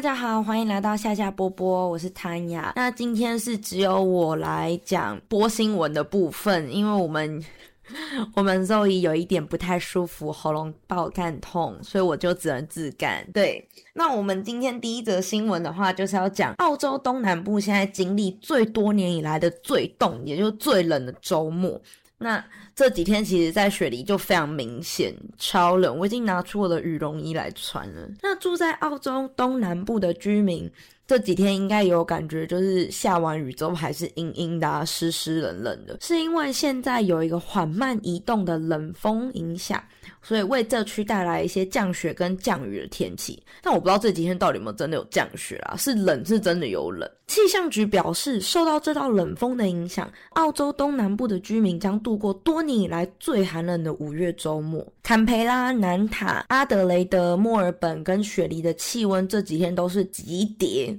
大家好，欢迎来到夏夏波波，我是谭雅。那今天是只有我来讲播新闻的部分，因为我们 我们周一有一点不太舒服，喉咙爆干痛，所以我就只能自干。对，那我们今天第一则新闻的话，就是要讲澳洲东南部现在经历最多年以来的最冻，也就是最冷的周末。那这几天其实，在雪梨就非常明显，超冷。我已经拿出我的羽绒衣来穿了。那住在澳洲东南部的居民，这几天应该有感觉，就是下完雨之后还是阴阴的、湿湿冷冷的，是因为现在有一个缓慢移动的冷风影响。所以为这区带来一些降雪跟降雨的天气，但我不知道这几天到底有没有真的有降雪啊？是冷是真的有冷。气象局表示，受到这道冷风的影响，澳洲东南部的居民将度过多年以来最寒冷的五月周末。坎培拉、南塔、阿德雷德、墨尔本跟雪梨的气温这几天都是急跌。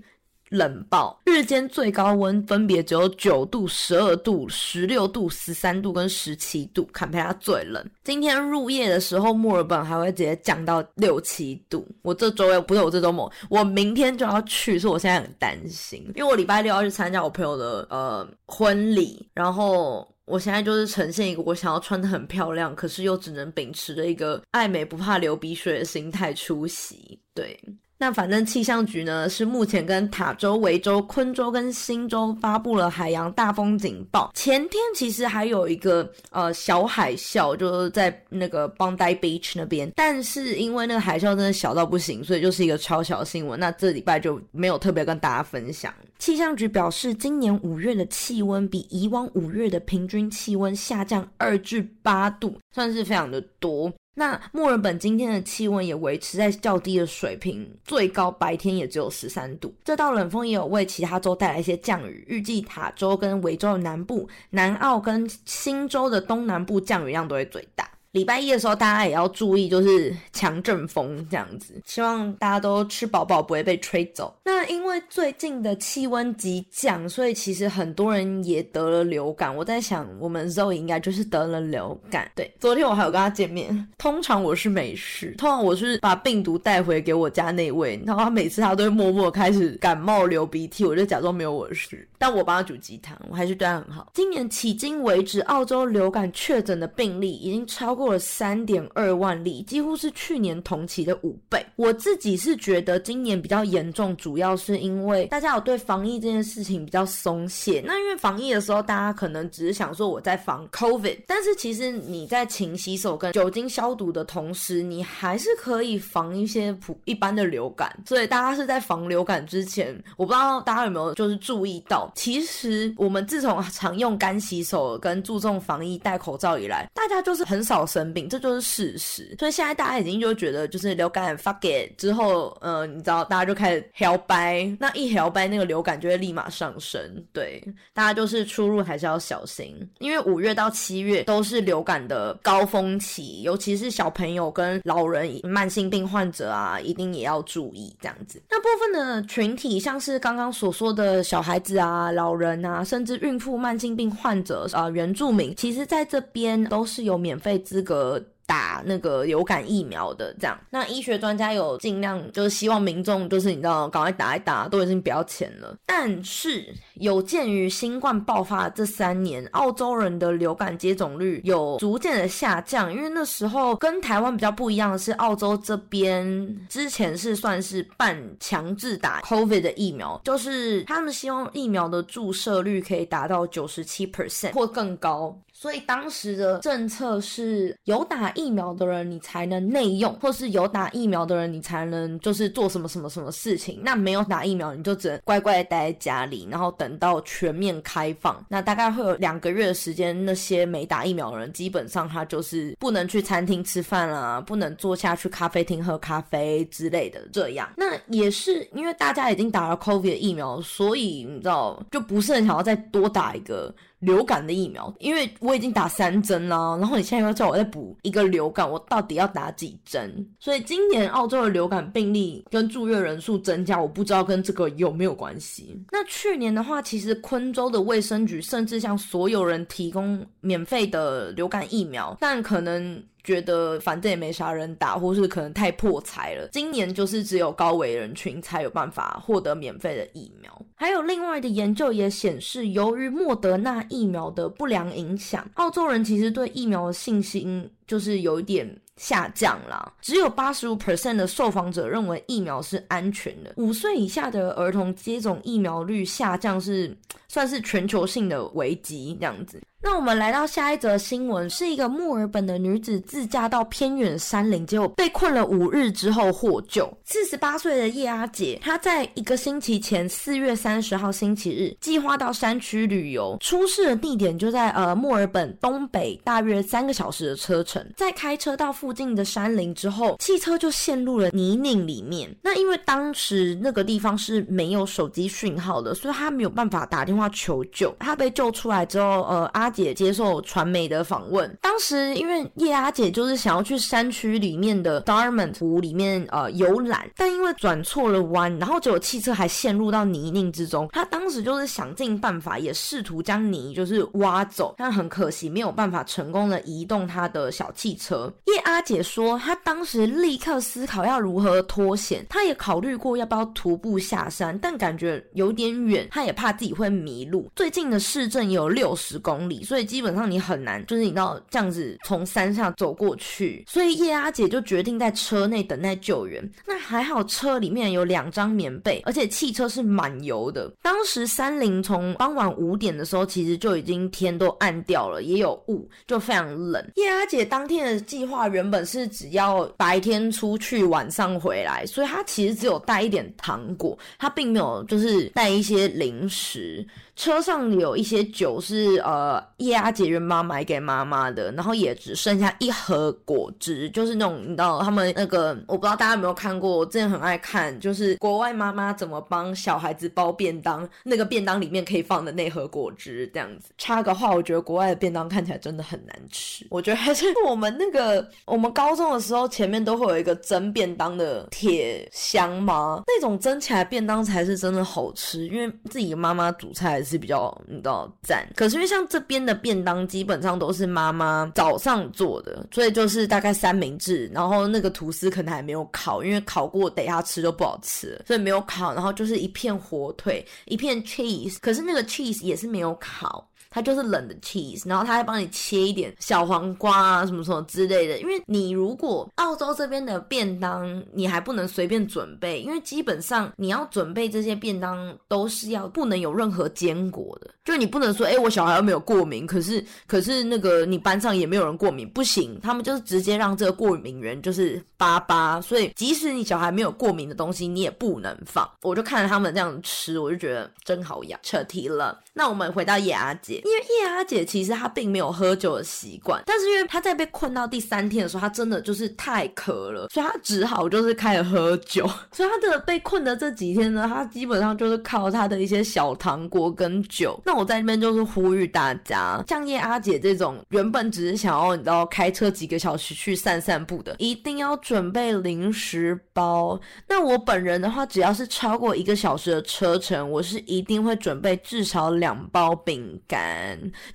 冷爆，日间最高温分别只有九度、十二度、十六度、十三度跟十七度，坎培拉最冷。今天入夜的时候，墨尔本还会直接降到六七度。我这周又不是我这周末，我明天就要去，所以我现在很担心，因为我礼拜六要去参加我朋友的呃婚礼，然后我现在就是呈现一个我想要穿的很漂亮，可是又只能秉持着一个爱美不怕流鼻血的心态出席，对。那反正气象局呢，是目前跟塔州、维州、昆州跟新州发布了海洋大风警报。前天其实还有一个呃小海啸，就是在那个 Bondi Beach 那边，但是因为那个海啸真的小到不行，所以就是一个超小新闻。那这礼拜就没有特别跟大家分享。气象局表示，今年五月的气温比以往五月的平均气温下降二至八度，算是非常的多。那墨尔本今天的气温也维持在较低的水平，最高白天也只有十三度。这道冷风也有为其他州带来一些降雨，预计塔州跟维州的南部、南澳跟新州的东南部降雨量都会最大。礼拜一的时候，大家也要注意，就是强阵风这样子。希望大家都吃饱饱，不会被吹走。那因为最近的气温急降，所以其实很多人也得了流感。我在想，我们 Zoe 应该就是得了流感。对，昨天我还有跟他见面。通常我是没事，通常我是把病毒带回给我家那位，然后他每次他都会默默开始感冒流鼻涕，我就假装没有我的事。但我帮他煮鸡汤，我还是对他很好。今年迄今为止，澳洲流感确诊的病例已经超过。过了三点二万例，几乎是去年同期的五倍。我自己是觉得今年比较严重，主要是因为大家有对防疫这件事情比较松懈。那因为防疫的时候，大家可能只是想说我在防 COVID，但是其实你在勤洗手跟酒精消毒的同时，你还是可以防一些普一般的流感。所以大家是在防流感之前，我不知道大家有没有就是注意到，其实我们自从 常用干洗手跟注重防疫戴口罩以来，大家就是很少。生病，这就是事实。所以现在大家已经就觉得，就是流感 fuck it 之后，呃，你知道，大家就开始摇掰，那一摇掰，那个流感就会立马上升。对，大家就是出入还是要小心，因为五月到七月都是流感的高峰期，尤其是小朋友跟老人、慢性病患者啊，一定也要注意这样子。那部分的群体，像是刚刚所说的小孩子啊、老人啊，甚至孕妇、慢性病患者啊、原住民，其实在这边都是有免费资。个打那个流感疫苗的这样，那医学专家有尽量就是希望民众就是你知道赶快打一打，都已经不要钱了。但是有鉴于新冠爆发这三年，澳洲人的流感接种率有逐渐的下降，因为那时候跟台湾比较不一样的是，澳洲这边之前是算是半强制打 COVID 的疫苗，就是他们希望疫苗的注射率可以达到九十七 percent 或更高。所以当时的政策是有打疫苗的人你才能内用，或是有打疫苗的人你才能就是做什么什么什么事情。那没有打疫苗你就只能乖乖待在家里，然后等到全面开放。那大概会有两个月的时间，那些没打疫苗的人基本上他就是不能去餐厅吃饭啦，不能坐下去咖啡厅喝咖啡之类的。这样，那也是因为大家已经打了 COVID 疫苗，所以你知道就不是很想要再多打一个。流感的疫苗，因为我已经打三针了，然后你现在又叫我再补一个流感，我到底要打几针？所以今年澳洲的流感病例跟住院人数增加，我不知道跟这个有没有关系。那去年的话，其实昆州的卫生局甚至向所有人提供免费的流感疫苗，但可能觉得反正也没啥人打，或是可能太破财了。今年就是只有高危人群才有办法获得免费的疫苗。还有另外的研究也显示，由于莫德纳疫苗的不良影响，澳洲人其实对疫苗的信心就是有一点。下降了，只有八十五 percent 的受访者认为疫苗是安全的。五岁以下的儿童接种疫苗率下降是算是全球性的危机这样子。那我们来到下一则新闻，是一个墨尔本的女子自驾到偏远山林，结果被困了五日之后获救。四十八岁的叶阿姐，她在一个星期前四月三十号星期日计划到山区旅游，出事的地点就在呃墨尔本东北大约三个小时的车程。在开车到附附近的山林之后，汽车就陷入了泥泞里面。那因为当时那个地方是没有手机讯号的，所以他没有办法打电话求救。他被救出来之后，呃阿。姐接受传媒的访问，当时因为叶阿姐就是想要去山区里面的 Darmont 湖里面呃游览，但因为转错了弯，然后结果汽车还陷入到泥泞之中。他当时就是想尽办法，也试图将泥就是挖走，但很可惜没有办法成功的移动他的小汽车。叶阿姐说，她当时立刻思考要如何脱险，她也考虑过要不要徒步下山，但感觉有点远，她也怕自己会迷路。最近的市镇有六十公里。所以基本上你很难，就是你到这样子从山下走过去。所以叶阿姐就决定在车内等待救援。那还好，车里面有两张棉被，而且汽车是满油的。当时山林从傍晚五点的时候，其实就已经天都暗掉了，也有雾，就非常冷。叶阿姐当天的计划原本是只要白天出去，晚上回来，所以他其实只有带一点糖果，他并没有就是带一些零食。车上有一些酒是呃叶阿姐原妈买给妈妈的，然后也只剩下一盒果汁，就是那种你知道他们那个我不知道大家有没有看过，我之前很爱看，就是国外妈妈怎么帮小孩子包便当，那个便当里面可以放的那盒果汁这样子。插个话，我觉得国外的便当看起来真的很难吃，我觉得还是我们那个我们高中的时候前面都会有一个蒸便当的铁箱吗？那种蒸起来便当才是真的好吃，因为自己妈妈煮菜。是比较你知道赞，可是因为像这边的便当基本上都是妈妈早上做的，所以就是大概三明治，然后那个吐司可能还没有烤，因为烤过等一下吃就不好吃，所以没有烤，然后就是一片火腿，一片 cheese，可是那个 cheese 也是没有烤。它就是冷的 cheese，然后它还帮你切一点小黄瓜啊，什么什么之类的。因为你如果澳洲这边的便当，你还不能随便准备，因为基本上你要准备这些便当都是要不能有任何坚果的，就你不能说，哎，我小孩又没有过敏，可是可是那个你班上也没有人过敏，不行，他们就是直接让这个过敏源就是八八，所以即使你小孩没有过敏的东西，你也不能放。我就看着他们这样吃，我就觉得真好养。扯题了，那我们回到叶阿姐。因为叶阿姐其实她并没有喝酒的习惯，但是因为她在被困到第三天的时候，她真的就是太渴了，所以她只好就是开始喝酒。所以她的被困的这几天呢，她基本上就是靠她的一些小糖果跟酒。那我在那边就是呼吁大家，像叶阿姐这种原本只是想要你知道开车几个小时去散散步的，一定要准备零食包。那我本人的话，只要是超过一个小时的车程，我是一定会准备至少两包饼干。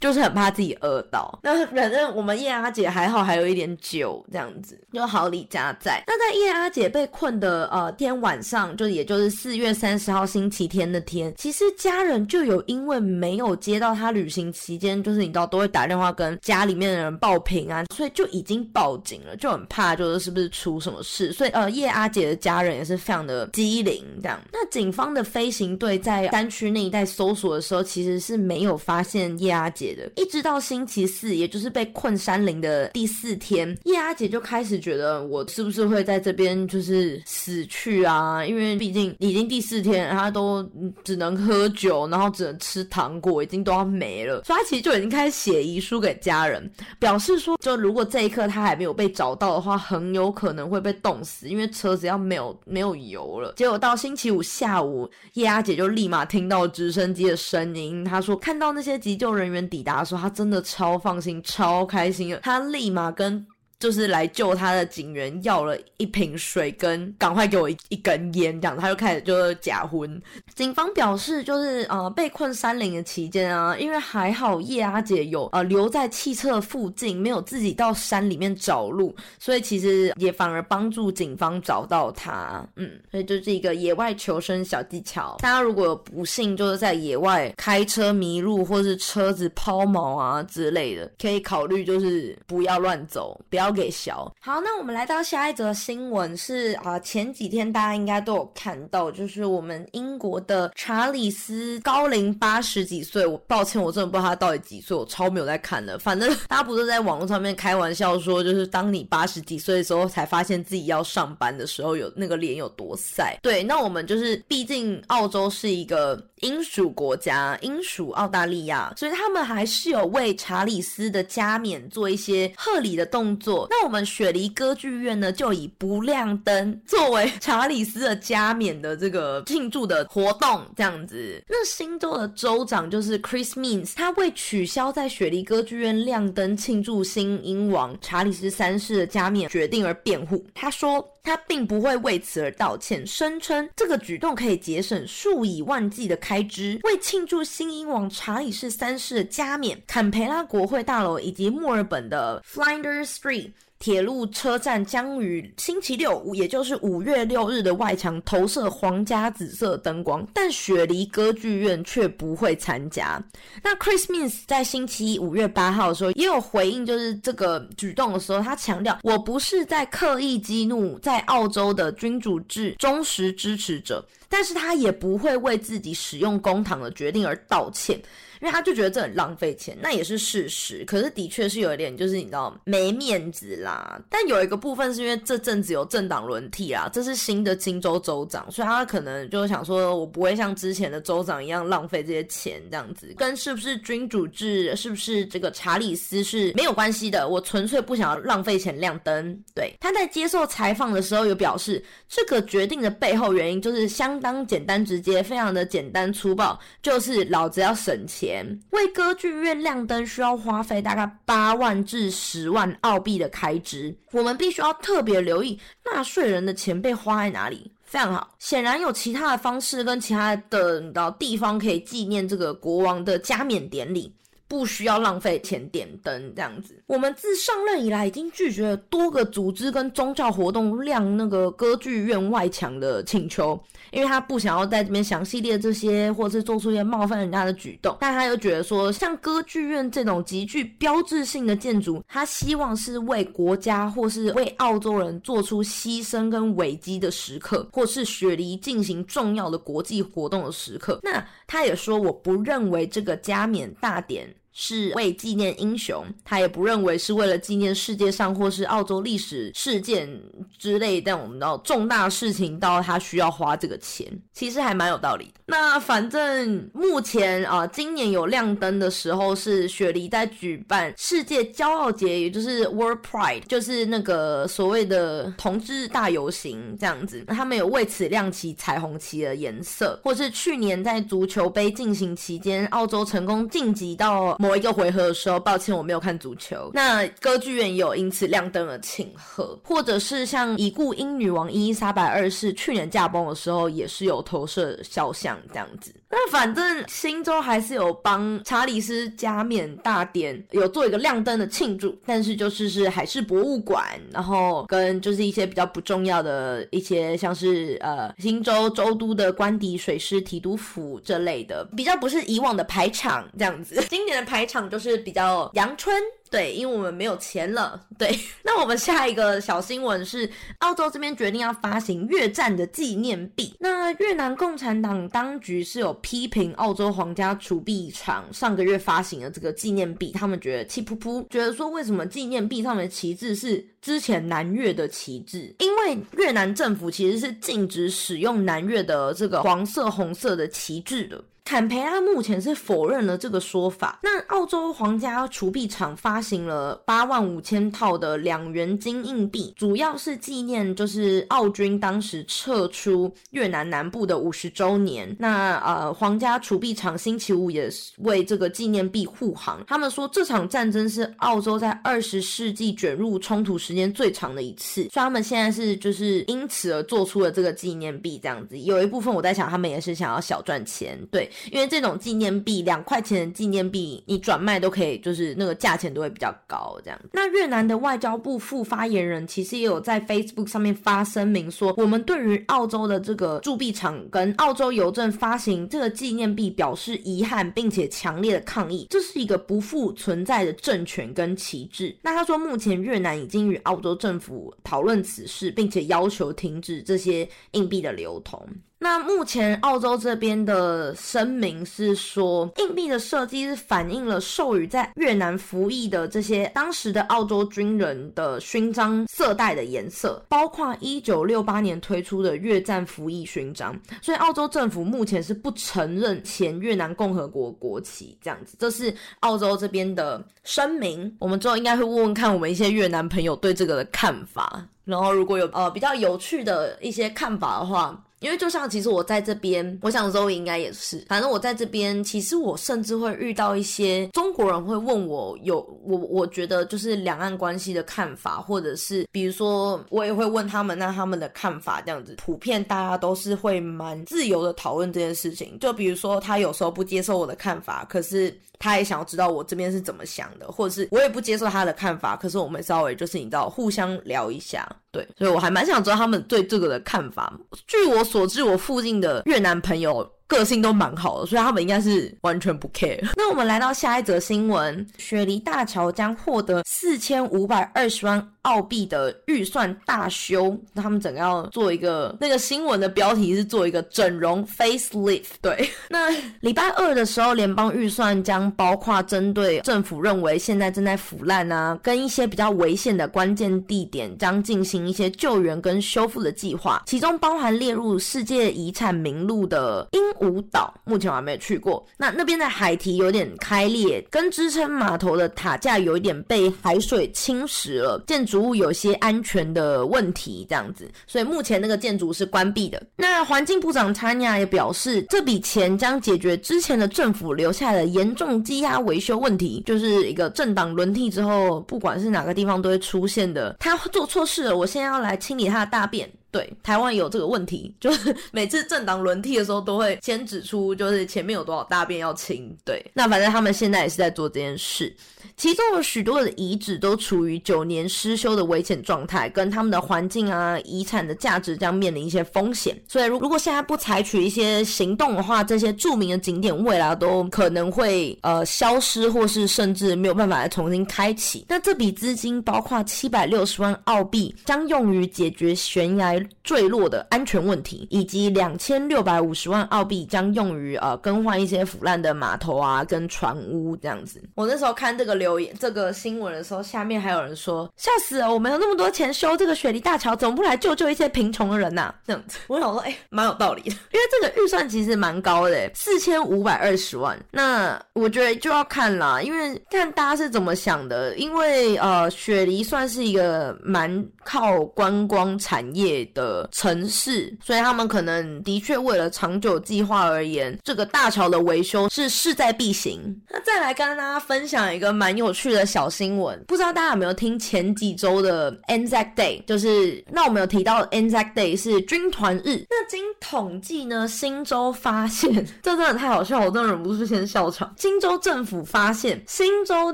就是很怕自己饿到，那反正我们叶阿姐还好，还有一点酒这样子，就好礼加在。那在叶阿姐被困的呃天晚上，就也就是四月三十号星期天那天，其实家人就有因为没有接到她旅行期间，就是你知道都会打电话跟家里面的人报平安，所以就已经报警了，就很怕就是是不是出什么事，所以呃叶阿姐的家人也是非常的机灵这样。那警方的飞行队在山区那一带搜索的时候，其实是没有发现。叶阿姐的，一直到星期四，也就是被困山林的第四天，叶阿姐就开始觉得我是不是会在这边就是死去啊？因为毕竟已经第四天，她都只能喝酒，然后只能吃糖果，已经都要没了。所以她其实就已经开始写遗书给家人，表示说，就如果这一刻她还没有被找到的话，很有可能会被冻死，因为车子要没有没有油了。结果到星期五下午，叶阿姐就立马听到直升机的声音，她说看到那些急救人员抵达的时候，他真的超放心、超开心了。他立马跟就是来救他的警员要了一瓶水跟赶快给我一一根烟，这样他就开始就是假昏。警方表示，就是呃被困山林的期间啊，因为还好叶阿姐有呃留在汽车附近，没有自己到山里面找路，所以其实也反而帮助警方找到他。嗯，所以就是一个野外求生小技巧。大家如果有不幸就是在野外开车迷路，或是车子抛锚啊之类的，可以考虑就是不要乱走，不要。交给小好，那我们来到下一则新闻是啊，前几天大家应该都有看到，就是我们英国的查理斯高龄八十几岁，我抱歉，我真的不知道他到底几岁，我超没有在看的。反正大家不是在网络上面开玩笑说，就是当你八十几岁的时候，才发现自己要上班的时候，有那个脸有多晒。对，那我们就是，毕竟澳洲是一个英属国家，英属澳大利亚，所以他们还是有为查理斯的加冕做一些贺礼的动作。那我们雪梨歌剧院呢，就以不亮灯作为查理斯的加冕的这个庆祝的活动，这样子。那新州的州长就是 Chris Means，他为取消在雪梨歌剧院亮灯庆祝新英王查理斯三世的加冕决定而辩护。他说。他并不会为此而道歉，声称这个举动可以节省数以万计的开支。为庆祝新英王查理士三世的加冕，坎培拉国会大楼以及墨尔本的 Flinders Street。铁路车站将于星期六，也就是五月六日的外墙投射皇家紫色灯光，但雪梨歌剧院却不会参加。那 Chris Means 在星期一五月八号的时候也有回应，就是这个举动的时候，他强调：“我不是在刻意激怒在澳洲的君主制忠实支持者，但是他也不会为自己使用公帑的决定而道歉。”因为他就觉得这很浪费钱，那也是事实。可是的确是有一点，就是你知道没面子啦。但有一个部分是因为这阵子有政党轮替啦，这是新的金州州长，所以他可能就想说，我不会像之前的州长一样浪费这些钱这样子。跟是不是君主制，是不是这个查理斯是没有关系的。我纯粹不想要浪费钱亮灯。对，他在接受采访的时候有表示，这个决定的背后原因就是相当简单直接，非常的简单粗暴，就是老子要省钱。为歌剧院亮灯需要花费大概八万至十万澳币的开支，我们必须要特别留意纳税人的钱被花在哪里。非常好，显然有其他的方式跟其他的你知道地方可以纪念这个国王的加冕典礼。不需要浪费钱点灯这样子。我们自上任以来，已经拒绝了多个组织跟宗教活动亮那个歌剧院外墙的请求，因为他不想要在这边详细列这些，或是做出一些冒犯人家的举动。但他又觉得说，像歌剧院这种极具标志性的建筑，他希望是为国家或是为澳洲人做出牺牲跟危机的时刻，或是雪梨进行重要的国际活动的时刻。那他也说，我不认为这个加冕大典。是为纪念英雄，他也不认为是为了纪念世界上或是澳洲历史事件之类，但我们到重大事情到他需要花这个钱，其实还蛮有道理的。那反正目前啊，今年有亮灯的时候是雪梨在举办世界骄傲节，也就是 World Pride，就是那个所谓的同志大游行这样子。他们有为此亮起彩虹旗的颜色，或是去年在足球杯进行期间，澳洲成功晋级到。某一个回合的时候，抱歉我没有看足球。那歌剧院也有因此亮灯而庆贺，或者是像已故英女王伊丽莎白二世去年驾崩的时候，也是有投射肖像这样子。那反正新州还是有帮查理斯加冕大典有做一个亮灯的庆祝，但是就是是海事博物馆，然后跟就是一些比较不重要的一些像是呃新州州都的官邸水师提督府这类的，比较不是以往的排场这样子。今年的排。场就是比较阳春。对，因为我们没有钱了。对，那我们下一个小新闻是，澳洲这边决定要发行越战的纪念币。那越南共产党当局是有批评澳洲皇家储币厂上个月发行的这个纪念币，他们觉得气噗噗，觉得说为什么纪念币上面的旗帜是之前南越的旗帜？因为越南政府其实是禁止使用南越的这个黄色、红色的旗帜的。坎培拉目前是否认了这个说法。那澳洲皇家储币厂发行了八万五千套的两元金硬币，主要是纪念就是澳军当时撤出越南南部的五十周年。那呃，皇家储币厂星期五也为这个纪念币护航。他们说这场战争是澳洲在二十世纪卷入冲突时间最长的一次，所以他们现在是就是因此而做出了这个纪念币这样子。有一部分我在想，他们也是想要小赚钱，对。因为这种纪念币，两块钱的纪念币，你转卖都可以，就是那个价钱都会比较高，这样。那越南的外交部副发言人其实也有在 Facebook 上面发声明说，我们对于澳洲的这个铸币厂跟澳洲邮政发行这个纪念币表示遗憾，并且强烈的抗议，这是一个不复存在的政权跟旗帜。那他说，目前越南已经与澳洲政府讨论此事，并且要求停止这些硬币的流通。那目前澳洲这边的声明是说，硬币的设计是反映了授予在越南服役的这些当时的澳洲军人的勋章色带的颜色，包括一九六八年推出的越战服役勋章。所以澳洲政府目前是不承认前越南共和国国旗，这样子，这是澳洲这边的声明。我们之后应该会问问看我们一些越南朋友对这个的看法，然后如果有呃比较有趣的一些看法的话。因为就像其实我在这边，我想周应该也是。反正我在这边，其实我甚至会遇到一些中国人会问我有我我觉得就是两岸关系的看法，或者是比如说我也会问他们那他们的看法这样子。普遍大家都是会蛮自由的讨论这件事情。就比如说他有时候不接受我的看法，可是。他也想要知道我这边是怎么想的，或者是我也不接受他的看法，可是我们稍微就是你知道互相聊一下，对，所以我还蛮想知道他们对这个的看法。据我所知，我附近的越南朋友。个性都蛮好的，所以他们应该是完全不 care。那我们来到下一则新闻：雪梨大桥将获得四千五百二十万澳币的预算大修。他们整个要做一个那个新闻的标题是做一个整容 facelift。对，那礼拜二的时候，联邦预算将包括针对政府认为现在正在腐烂啊，跟一些比较危险的关键地点，将进行一些救援跟修复的计划，其中包含列入世界遗产名录的英。舞岛目前我还没有去过，那那边的海堤有点开裂，跟支撑码头的塔架有一点被海水侵蚀了，建筑物有些安全的问题，这样子，所以目前那个建筑是关闭的。那环境部长 Tanya 也表示，这笔钱将解决之前的政府留下的严重积压维修问题，就是一个政党轮替之后，不管是哪个地方都会出现的。他做错事了，我现在要来清理他的大便。对，台湾有这个问题，就是 每次政党轮替的时候，都会先指出，就是前面有多少大便要清。对，那反正他们现在也是在做这件事。其中有许多的遗址都处于九年失修的危险状态，跟他们的环境啊、遗产的价值将面临一些风险。所以，如如果现在不采取一些行动的话，这些著名的景点未来都可能会呃消失，或是甚至没有办法再重新开启。那这笔资金包括七百六十万澳币，将用于解决悬崖坠落的安全问题，以及两千六百五十万澳币将用于呃更换一些腐烂的码头啊跟船屋这样子。我那时候看这个。留言这个新闻的时候，下面还有人说笑死了，我们有那么多钱修这个雪梨大桥，怎么不来救救一些贫穷的人呐？这样子，我想说，哎，蛮有道理的，因为这个预算其实蛮高的，四千五百二十万。那我觉得就要看啦，因为看大家是怎么想的。因为呃，雪梨算是一个蛮靠观光产业的城市，所以他们可能的确为了长久计划而言，这个大桥的维修是势在必行。那再来跟大家分享一个蛮。有趣的小新闻，不知道大家有没有听前几周的 Anzac Day？就是那我们有提到 Anzac Day 是军团日。那今统计呢，新州发现这真的太好笑，我真的忍不住先笑场。新州政府发现新州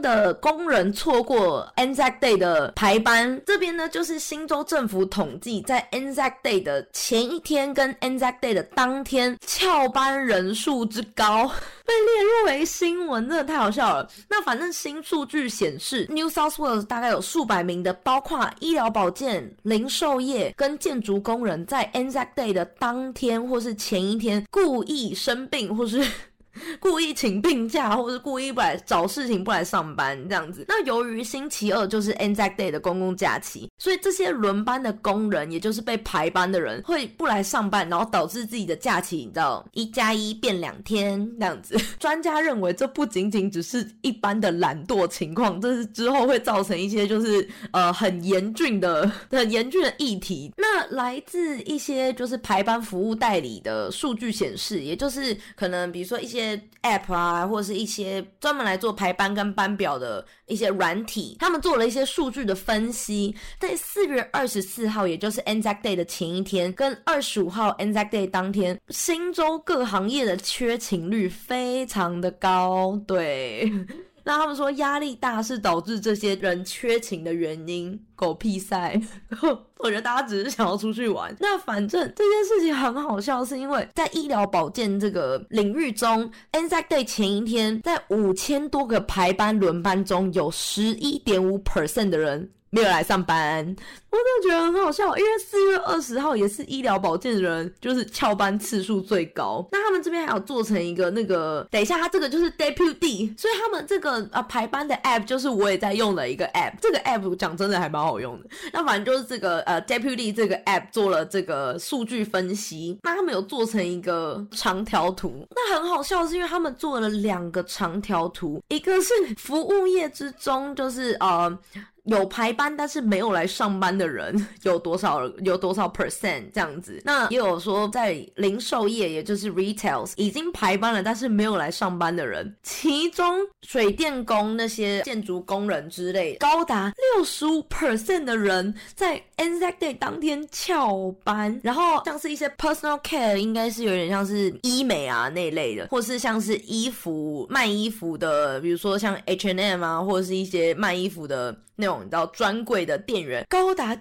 的工人错过 NZAC Day 的排班，这边呢就是新州政府统计在 NZAC Day 的前一天跟 NZAC Day 的当天翘班人数之高。被列入为新闻，真的太好笑了。那反正新数据显示，New South Wales 大概有数百名的，包括医疗保健、零售业跟建筑工人，在 Anzac Day 的当天或是前一天故意生病或是 故意请病假，或者是故意不来找事情不来上班这样子。那由于星期二就是 Anzac Day 的公共假期，所以这些轮班的工人，也就是被排班的人，会不来上班，然后导致自己的假期，你知道，一加一变两天这样子。专家认为，这不仅仅只是一般的懒惰情况，这是之后会造成一些就是呃很严峻的、很严峻的议题。那来自一些就是排班服务代理的数据显示，也就是可能比如说一些。App 啊，或者是一些专门来做排班跟班表的一些软体，他们做了一些数据的分析，在四月二十四号，也就是 Anzac Day 的前一天，跟二十五号 Anzac Day 当天，新州各行业的缺勤率非常的高，对。那他们说压力大是导致这些人缺勤的原因，狗屁塞！我觉得大家只是想要出去玩。那反正这件事情很好笑，是因为在医疗保健这个领域中，Anzac Day 前一天，在五千多个排班轮班中，有十一点五 percent 的人。没有来上班，我真的觉得很好笑，因为四月二十号也是医疗保健人，就是翘班次数最高。那他们这边还有做成一个那个，等一下，他这个就是 Deputy，所以他们这个呃排班的 App 就是我也在用的一个 App，这个 App 讲真的还蛮好用的。那反正就是这个呃 Deputy 这个 App 做了这个数据分析，那他们有做成一个长条图，那很好笑是因为他们做了两个长条图，一个是服务业之中就是呃。有排班但是没有来上班的人 有多少？有多少 percent 这样子？那也有说在零售业，也就是 retails 已经排班了，但是没有来上班的人，其中水电工那些建筑工人之类，高达六十五 percent 的人在 Anzac Day 当天翘班。然后像是一些 personal care，应该是有点像是医美啊那类的，或是像是衣服卖衣服的，比如说像 hnm 啊，或者是一些卖衣服的。那种你知道专柜的店员高达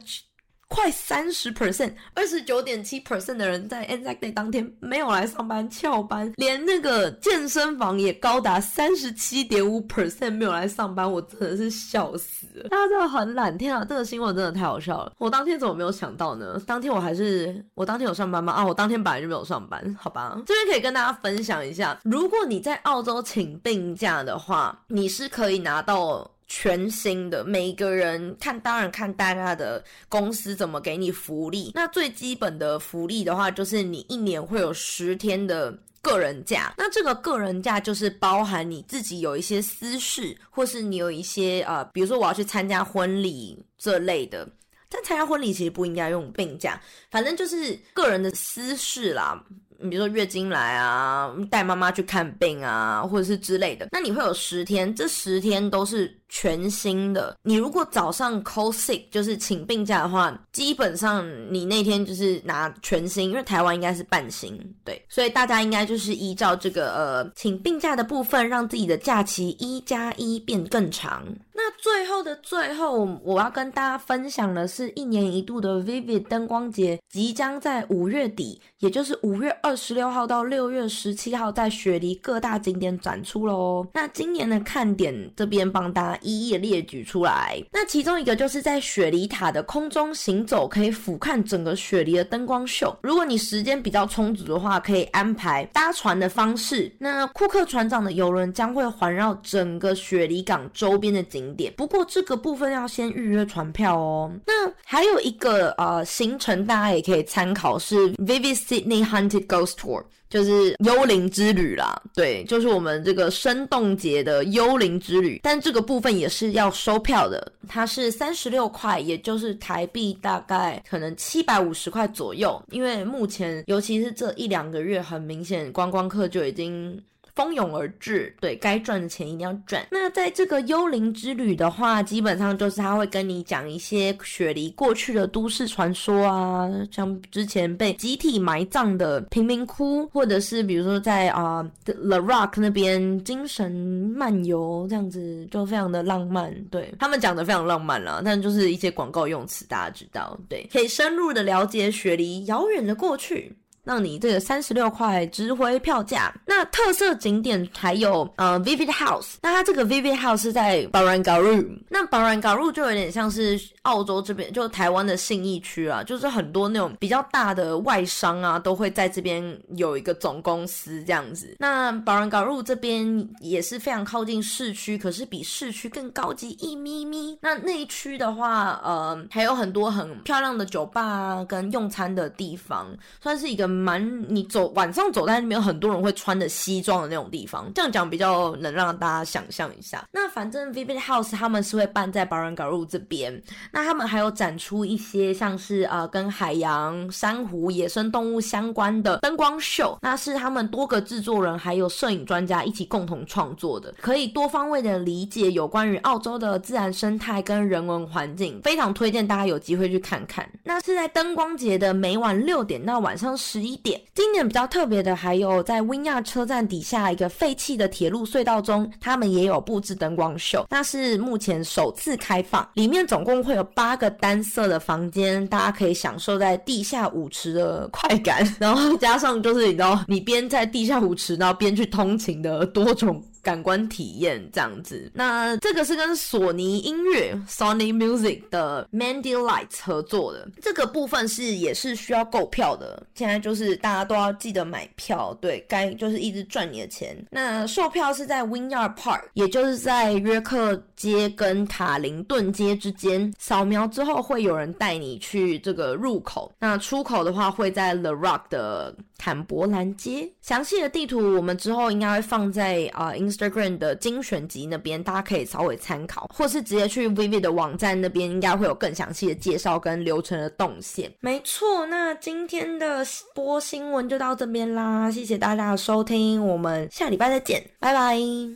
快三十 percent，二十九点七 percent 的人在 Anzac Day 当天没有来上班翘班，连那个健身房也高达三十七点五 percent 没有来上班，我真的是笑死了。大家真的很懒，天啊，这个新闻真的太好笑了。我当天怎么没有想到呢？当天我还是我当天有上班吗？啊，我当天本来就没有上班，好吧。这边可以跟大家分享一下，如果你在澳洲请病假的话，你是可以拿到。全新的，每个人看，当然看大家的公司怎么给你福利。那最基本的福利的话，就是你一年会有十天的个人假。那这个个人假就是包含你自己有一些私事，或是你有一些呃，比如说我要去参加婚礼这类的。但参加婚礼其实不应该用病假，反正就是个人的私事啦。你比如说月经来啊，带妈妈去看病啊，或者是之类的，那你会有十天，这十天都是全新的。你如果早上 call sick 就是请病假的话，基本上你那天就是拿全薪，因为台湾应该是半薪，对，所以大家应该就是依照这个呃请病假的部分，让自己的假期一加一变更长。那最后的最后，我要跟大家分享的是一年一度的 Vivid 灯光节，即将在五月底，也就是五月二十六号到六月十七号，在雪梨各大景点展出喽。那今年的看点这边帮大家一一列举出来。那其中一个就是在雪梨塔的空中行走，可以俯瞰整个雪梨的灯光秀。如果你时间比较充足的话，可以安排搭船的方式。那库克船长的游轮将会环绕整个雪梨港周边的景。景点，不过这个部分要先预约船票哦。那还有一个呃行程，大家也可以参考是 Vivid Sydney Haunted Ghost Tour，就是幽灵之旅啦。对，就是我们这个生动节的幽灵之旅，但这个部分也是要收票的，它是三十六块，也就是台币大概可能七百五十块左右。因为目前尤其是这一两个月，很明显观光客就已经。蜂拥而至，对该赚的钱一定要赚。那在这个幽灵之旅的话，基本上就是他会跟你讲一些雪梨过去的都市传说啊，像之前被集体埋葬的贫民窟，或者是比如说在啊 The Rock 那边精神漫游这样子，就非常的浪漫。对他们讲的非常浪漫了，但就是一些广告用词，大家知道，对，可以深入的了解雪梨遥远的过去。让你这个三十六块值回票价。那特色景点还有呃 Vivid House，那它这个 Vivid House 是在 Barangaroo，那 Barangaroo 就有点像是澳洲这边就台湾的信义区啊，就是很多那种比较大的外商啊都会在这边有一个总公司这样子。那 Barangaroo 这边也是非常靠近市区，可是比市区更高级一咪咪。那那一区的话，呃，还有很多很漂亮的酒吧啊，跟用餐的地方，算是一个蛮你走晚上走在那边，很多人会穿的西装的那种地方。这样讲比较能让大家想象一下。那反正 Vivid House 他们是会办在 Barangaroo 这边，那他们还有展出一些像是呃跟海洋、珊瑚、野生动物相关的灯光秀，那是他们多个制作人还有摄影专家一起共同创作的，可以多方位的理解有关于澳洲的自然生态跟人文环境，非常推荐大家有机会去看看。那是在灯光节的每晚六点到晚上十一点。今年比较特别的还有在温亚车站底下一个废弃的铁路隧道中，他们也有布置灯光秀，那是目前首次开放，里面总共会有八个单色的房间，大家可以享受在地下舞池的快感，然后加上就是你知道，你边在地下舞池，然后边去通勤的多种。感官体验这样子，那这个是跟索尼音乐 （Sony Music） 的 Mandy Light 合作的，这个部分是也是需要购票的。现在就是大家都要记得买票，对该就是一直赚你的钱。那售票是在 Winyard Park，也就是在约克街跟卡林顿街之间，扫描之后会有人带你去这个入口。那出口的话会在 The Rock 的坦伯兰街。详细的地图我们之后应该会放在啊。Instagram 的精选集那边，大家可以稍微参考，或是直接去 Vivid 的网站那边，应该会有更详细的介绍跟流程的动线。没错，那今天的播新闻就到这边啦，谢谢大家的收听，我们下礼拜再见，拜拜。